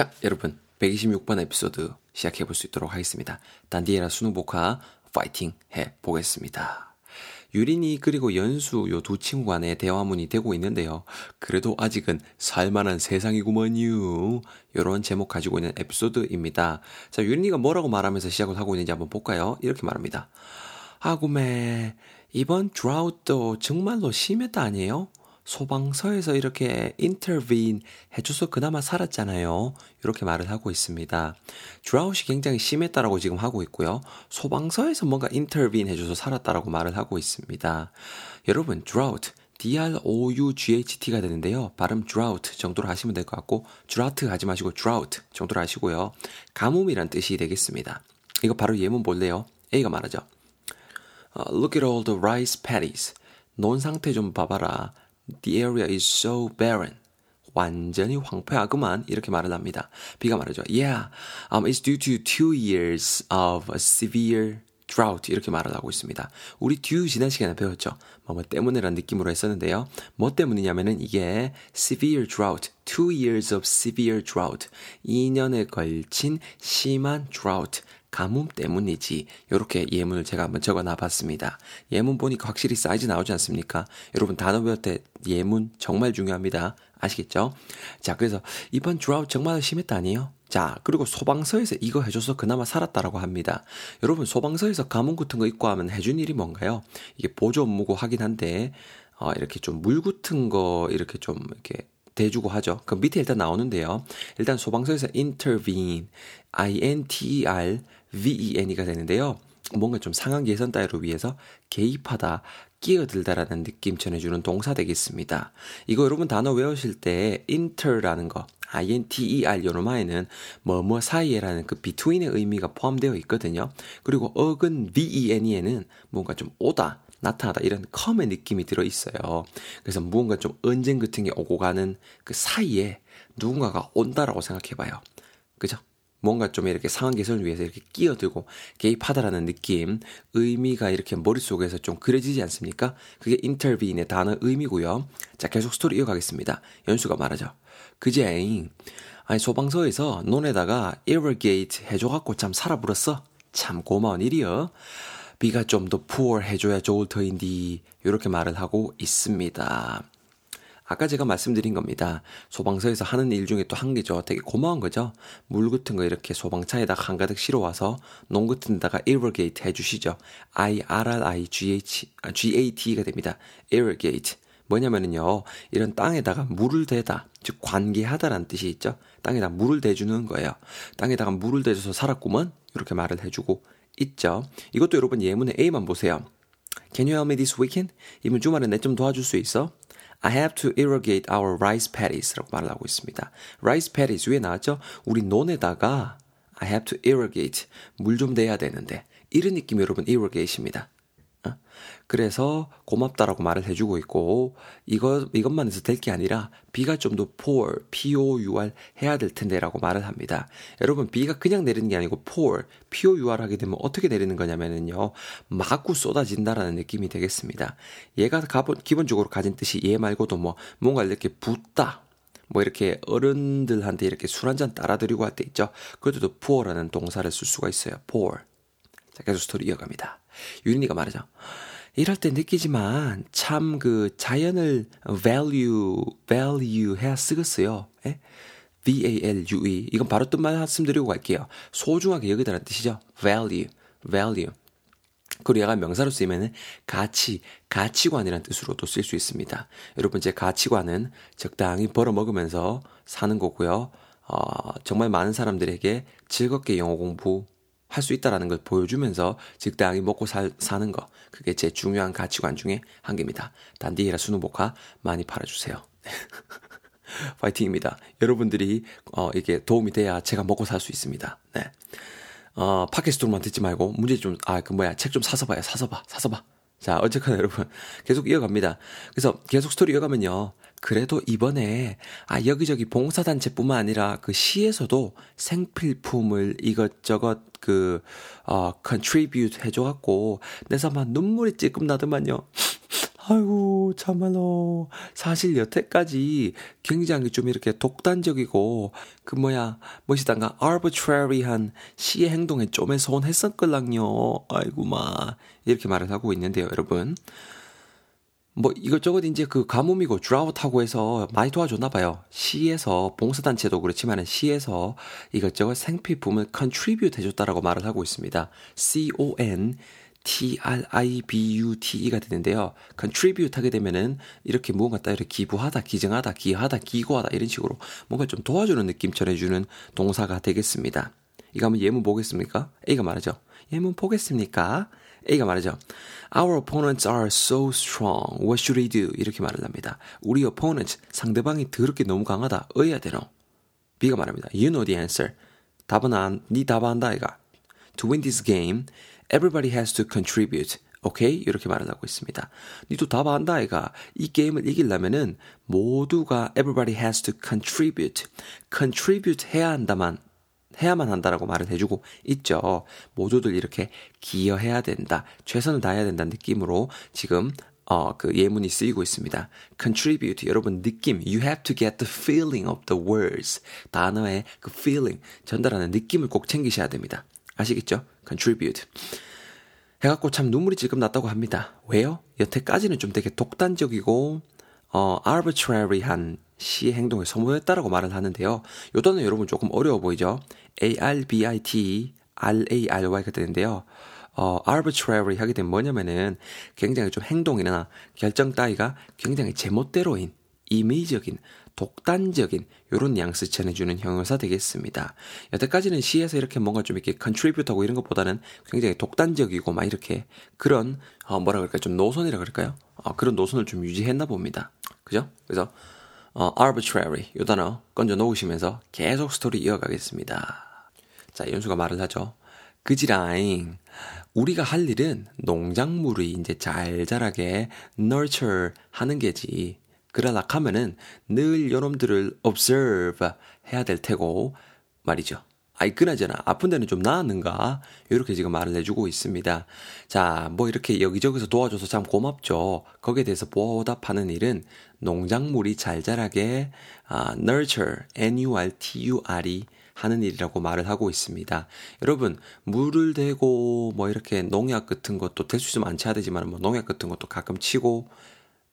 자, 여러분. 126번 에피소드 시작해 볼 수 있도록 하겠습니다. 단디에라 수능 복화 파이팅 해 보겠습니다. 유린이 그리고 연수 요 두 친구 간의 대화문이 되고 있는데요. 그래도 아직은 살만한 세상이구먼요. 요런 제목 가지고 있는 에피소드입니다. 자, 유린이가 뭐라고 말하면서 시작을 하고 있는지 한번 볼까요? 이렇게 말합니다. 아구매 이번 드라우트도 정말로 심했다 아니에요? 소방서에서 이렇게 인터빈 해줘서 그나마 살았잖아요. 이렇게 말을 하고 있습니다. 드라웃이 굉장히 심했다라고 지금 하고 있고요. 소방서에서 뭔가 인터빈 해줘서 살았다라고 말을 하고 있습니다. 여러분, drought, D-R-O-U-G-H-T가 되는데요. 발음 drought 정도로 하시면 될 것 같고, drought 하지 마시고 drought 정도로 하시고요. 가뭄이란 뜻이 되겠습니다. 이거 바로 예문 볼래요? A가 말하죠. Uh, look at all the rice paddies. 논 상태 좀 봐봐라. The area is so barren. 완전히 황폐하구만 이렇게 말을 합니다. B가 말하죠. Yeah, um, it's due to two years of a severe drought 이렇게 말을 하고 있습니다. 우리 due 지난 시간에 배웠죠. 뭐, 뭐 때문에라는 느낌으로 했었는데요. 뭐 때문이냐면은 이게 severe drought, two years of severe drought, 2년에 걸친 심한 drought, 가뭄 때문이지. 이렇게 예문을 제가 한번 적어 놔 봤습니다. 예문 보니까 확실히 사이즈 나오지 않습니까? 여러분 단어 배울 때 예문 정말 중요합니다. 아시겠죠? 자, 그래서 이번 드라우 정말 심했다 아니에요? 자, 그리고 소방서에서 이거 해줘서 그나마 살았다라고 합니다. 여러분, 소방서에서 가뭄 같은 거 입고 하면 해준 일이 뭔가요? 이게 보조 업무고 하긴 한데, 어, 이렇게 좀 물 같은 거 이렇게 좀 이렇게 대주고 하죠. 그 밑에 일단 나오는데요. 일단 소방서에서 intervene, I-N-T-E-R-V-E-N이가 되는데요. 뭔가 좀 상황 개선 따위로 위해서 개입하다, 끼어들다라는 느낌 전해주는 동사 되겠습니다. 이거 여러분 단어 외우실 때 inter라는 거, INTER 요노마에는 뭐뭐 사이에라는 그 between의 의미가 포함되어 있거든요. 그리고 어근 VEN에는 뭔가 좀 오다, 나타나다 이런 컴의 느낌이 들어 있어요. 그래서 무언가 좀 언쟁 같은 게 오고 가는 그 사이에 누군가가 온다라고 생각해 봐요. 그죠? 뭔가 좀 이렇게 상황 개선을 위해서 이렇게 끼어들고 개입하다라는 느낌, 의미가 이렇게 머릿속에서 좀 그려지지 않습니까? 그게 intervene의 단어 의미고요. 자, 계속 스토리 이어가겠습니다. 연수가 말하죠. 그제 아니 소방서에서 논에다가 irrigate 해줘갖고 참 살아불었어. 참 고마운 일이여. 비가 좀더 poor 해줘야 좋을 터인디 이렇게 말을 하고 있습니다. 아까 제가 말씀드린 겁니다. 소방서에서 하는 일 중에 또 한 개죠. 되게 고마운 거죠. 물 같은 거 이렇게 소방차에다가 한가득 실어와서 농 같은 데다가 irrigate 해주시죠. I-R-R-I-G-H, G-A-T가 됩니다. irrigate. 뭐냐면은요, 이런 땅에다가 물을 대다, 즉 관계하다라는 뜻이 있죠. 땅에다 물을 대주는 거예요. 땅에다가 물을 대줘서 살았구먼 이렇게 말을 해주고 있죠. 이것도 여러분 예문의 A만 보세요. Can you help me this weekend? 이번 주말에 내 좀 도와줄 수 있어? I have to irrigate our rice paddies 라고 말을 하고 있습니다. rice paddies 위에 나왔죠? 우리 논에다가 I have to irrigate 물 좀 대야 되는데 이런 느낌이 여러분 irrigate입니다. 그래서 고맙다라고 말을 해주고 있고 이거 이것만 해서 될 게 아니라 비가 좀 더 pour, p-o-u-r 해야 될 텐데라고 말을 합니다. 여러분 비가 그냥 내리는 게 아니고 pour, p-o-u-r 하게 되면 어떻게 내리는 거냐면은요 마구 쏟아진다라는 느낌이 되겠습니다. 얘가 기본적으로 가진 뜻이 얘 말고도 뭐 뭔가 이렇게 붓다, 뭐 이렇게 어른들한테 이렇게 술 한 잔 따라드리고 할 때 있죠. 그것도 pour라는 동사를 쓸 수가 있어요. pour. 자, 계속 스토리 이어갑니다. 유린이가 말하죠. 이럴 때 느끼지만 참 그 자연을 value, value 해야 쓰겠어요. 예? V-A-L-U-E. 이건 바로 뜻만 말씀드리고 갈게요. 소중하게 여기다라는 뜻이죠. value, value. 그리고 얘가 명사로 쓰이면은 가치, 가치관이라는 뜻으로도 쓸 수 있습니다. 여러분, 제 가치관은 적당히 벌어먹으면서 사는 거고요. 어, 정말 많은 사람들에게 즐겁게 영어 공부 할 수 있다라는 걸 보여주면서 적당히 먹고 살, 사는 거 그게 제 중요한 가치관 중에 한 개입니다. 단디해라 수능 voca 많이 팔아주세요. 파이팅입니다. 여러분들이 어, 이게 도움이 돼야 제가 먹고 살 수 있습니다. 네. 어, 팟캐스트로만 듣지 말고 문제 좀, 아, 그 뭐야, 책 좀 사서 봐요. 사서 봐. 사서 봐. 자, 어쨌거나 여러분, 계속 이어갑니다. 그래서 계속 스토리 이어가면요. 그래도 이번에 아 여기저기 봉사단체뿐만 아니라 그 시에서도 생필품을 이것저것 그 어 contribute 해줘갖고 내서 막 눈물이 찔끔 나더만요. 아이고, 참말로. 사실 여태까지 굉장히 좀 이렇게 독단적이고, 그 뭐야, 무엇이단가 arbitrary한 시의 행동에 좀에 소원했었걸랑요. 아이고, 마. 이렇게 말을 하고 있는데요, 여러분. 뭐 이것저것 이제 그 가뭄이고 드라우트하고 해서 많이 도와줬나 봐요. 시에서 봉사단체도 그렇지만 시에서 이것저것 생필품을 contribute 해줬다라고 말을 하고 있습니다. C-O-N T-R-I-B-U-T-E가 되는데요. contribute 하게 되면은 이렇게 무언가 따위를 기부하다, 기증하다, 기하다, 기고하다 이런 식으로 뭔가 좀 도와주는 느낌 전해주는 동사가 되겠습니다. 이거 한번 예문 보겠습니까? A가 말하죠. 예문 보겠습니까? A가 말하죠. Our opponents are so strong. What should we do? 이렇게 말을 합니다. 우리 opponent, 상대방이 더럽게 너무 강하다. 어야 되노? B가 말합니다. You know the answer. 답은 안, 네 답 안다, 이가. To win this game, everybody has to contribute. 오케이? Okay? 이렇게 말을 하고 있습니다. 니도 답 안다, 아이가. 이 게임을 이기려면은 모두가 everybody has to contribute. contribute 해야 한다만 해야만 한다라고 말을 해주고 있죠. 모두들 이렇게 기여해야 된다. 최선을 다해야 된다는 느낌으로 지금 어, 그 예문이 쓰이고 있습니다. contribute. 여러분, 느낌. You have to get the feeling of the words. 단어의 그 feeling. 전달하는 느낌을 꼭 챙기셔야 됩니다. 아시겠죠? contribute. 해갖고 참 눈물이 지금 났다고 합니다. 왜요? 여태까지는 좀 되게 독단적이고, 어, arbitrary한 시의 행동을 소모했다라고 말을 하는데요. 요 단어 여러분 조금 어려워 보이죠? A-R-B-I-T, R-A-R-Y가 되는데요. 어, arbitrary 하게 되면 뭐냐면은 굉장히 좀 행동이나 결정 따위가 굉장히 제멋대로인, 임의적인, 독단적인 요런 뉘앙스 전해주는 형용사 되겠습니다. 여태까지는 시에서 이렇게 뭔가 좀 이렇게 contribute하고 이런 것보다는 굉장히 독단적이고 막 이렇게 그런 어, 뭐라 그럴까요? 좀 노선이라 그럴까요? 어, 그런 노선을 좀 유지했나 봅니다. 그죠? 그래서 어, arbitrary 요 단어 건져 놓으시면서 계속 스토리 이어가겠습니다. 자, 연수가 말을 하죠. 그지라잉. 우리가 할 일은 농작물이 이제 잘 자라게 nurture 하는 게지. 그러라 하면은 늘 여러분들을 observe 해야 될 테고 말이죠. 아이, 그나저나, 아픈 데는 좀 나았는가? 이렇게 지금 말을 해주고 있습니다. 자, 뭐 이렇게 여기저기서 도와줘서 참 고맙죠. 거기에 대해서 보답하는 일은 농작물이 잘 자라게, 아, nurture, n-u-r-t-u-r이 하는 일이라고 말을 하고 있습니다. 여러분, 물을 대고, 뭐 이렇게 농약 같은 것도 될 수 있으면 안 쳐야 되지만, 뭐 농약 같은 것도 가끔 치고,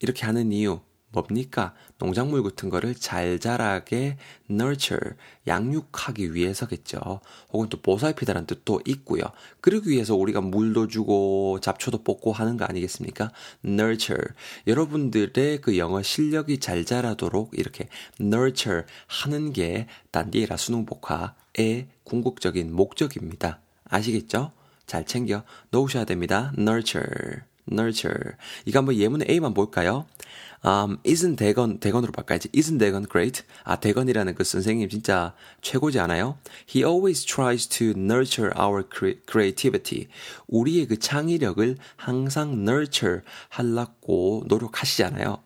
이렇게 하는 이유, 뭡니까? 농작물 같은 거를 잘 자라게 nurture, 양육하기 위해서겠죠. 혹은 또 보살피다라는 뜻도 있고요. 그러기 위해서 우리가 물도 주고 잡초도 뽑고 하는 거 아니겠습니까? nurture. 여러분들의 그 영어 실력이 잘 자라도록 이렇게 nurture 하는 게 단디에라 수능 복화의 궁극적인 목적입니다. 아시겠죠? 잘 챙겨 놓으셔야 됩니다. nurture. nurture. 이거 한번 예문의 A만 볼까요? Um, isn't 대건, 대건으로 바꿔야지. isn't 대건 great? 아, 대건이라는 그 선생님 진짜 최고지 않아요? He always tries to nurture our creativity. 우리의 그 창의력을 항상 nurture 하려고 노력하시잖아요.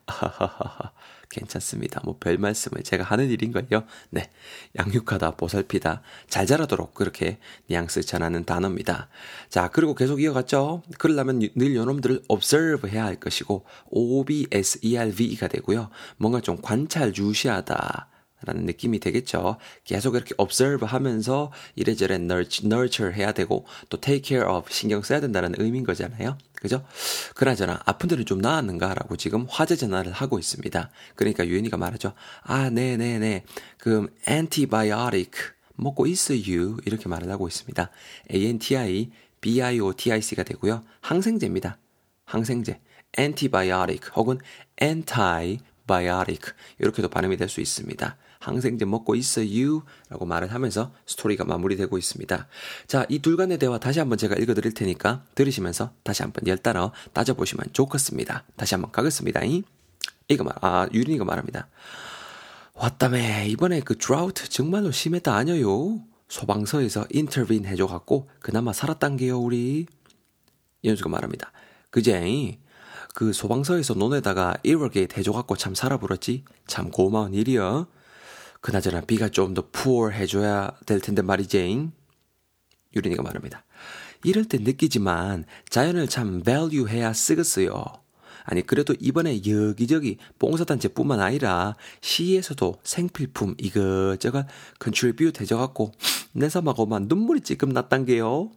괜찮습니다. 뭐 별 말씀을 제가 하는 일인걸요. 네. 양육하다, 보살피다, 잘 자라도록 그렇게 뉘앙스 전하는 단어입니다. 자, 그리고 계속 이어갔죠. 그러려면 늘 요놈들을 observe 해야 할 것이고, OBSERV가 되고요. 뭔가 좀 관찰, 주시하다. 라는 느낌이 되겠죠. 계속 이렇게 observe 하면서 이래저래 nurture 해야 되고 또 take care of 신경 써야 된다는 의미인 거잖아요. 그죠? 그나저나 아픈 데는 좀 나았는가라고 지금 화제 전화를 하고 있습니다. 그러니까 유엔이가 말하죠. 아, 네 네 네. 그럼 antibiotic 먹고 있어요. 이렇게 말을 하고 있습니다. anti biotic가 되고요. 항생제입니다. 항생제. antibiotic 혹은 antibiotic 이렇게도 발음이 될 수 있습니다. 항생제 먹고 있어요. 라고 말을 하면서 스토리가 마무리되고 있습니다. 자, 이 둘간의 대화 다시 한번 제가 읽어드릴 테니까 들으시면서 다시 한번 열 단어 따져보시면 좋겠습니다. 다시 한번 가겠습니다. 이거 말, 아, 유린이가 말합니다. 왔다매, 이번에 그 드라우트 정말로 심했다 아니요 소방서에서 인터빈 해줘갖고 그나마 살았단 게요, 우리. 연수가 말합니다. 그제, 그 소방서에서 논에다가 1월게이트 해줘갖고 참 살아버렸지? 참 고마운 일이여. 그나저나 비가 좀 더 poor 해줘야 될 텐데 말이지. 유린이가 말합니다. 이럴 때 느끼지만 자연을 참 value 해야 쓰겠어요. 아니, 그래도 이번에 여기저기 봉사단체뿐만 아니라 시에서도 생필품 이것저것 contribute 해줘갖고 내사마 고만 눈물이 찔끔 났단 게요.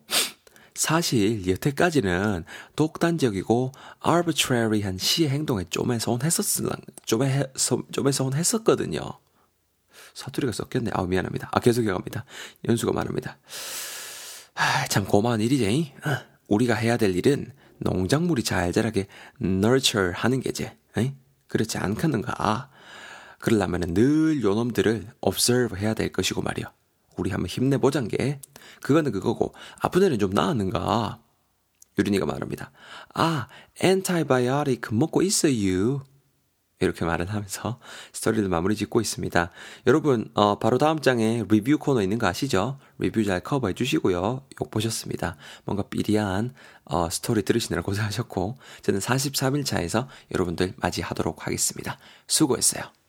사실 여태까지는 독단적이고 arbitrary한 시의 행동에 쪼매 서운 했었을 쪼매 쪼매 서운 했었거든요. 사투리가 섞였네. 아 미안합니다. 아 계속 이어갑니다. 연수가 말합니다. 아, 참 고마운 일이지. 어, 우리가 해야 될 일은 농작물이 잘 자라게 nurture 하는 게지. 에이? 그렇지 않겠는가? 그러려면 늘 요놈들을 observe 해야 될 것이고 말이야. 우리 한번 힘내보잔 게. 그거는 그거고, 아픈 애는 좀 나았는가? 유린이가 말합니다. 아, antibiotic 먹고 있어요. 이렇게 말을 하면서 스토리를 마무리 짓고 있습니다. 여러분, 어, 바로 다음 장에 리뷰 코너 있는 거 아시죠? 리뷰 잘 커버해 주시고요. 욕 보셨습니다. 뭔가 삐리한 어, 스토리 들으시느라 고생하셨고, 저는 43일 차에서 여러분들 맞이하도록 하겠습니다. 수고했어요.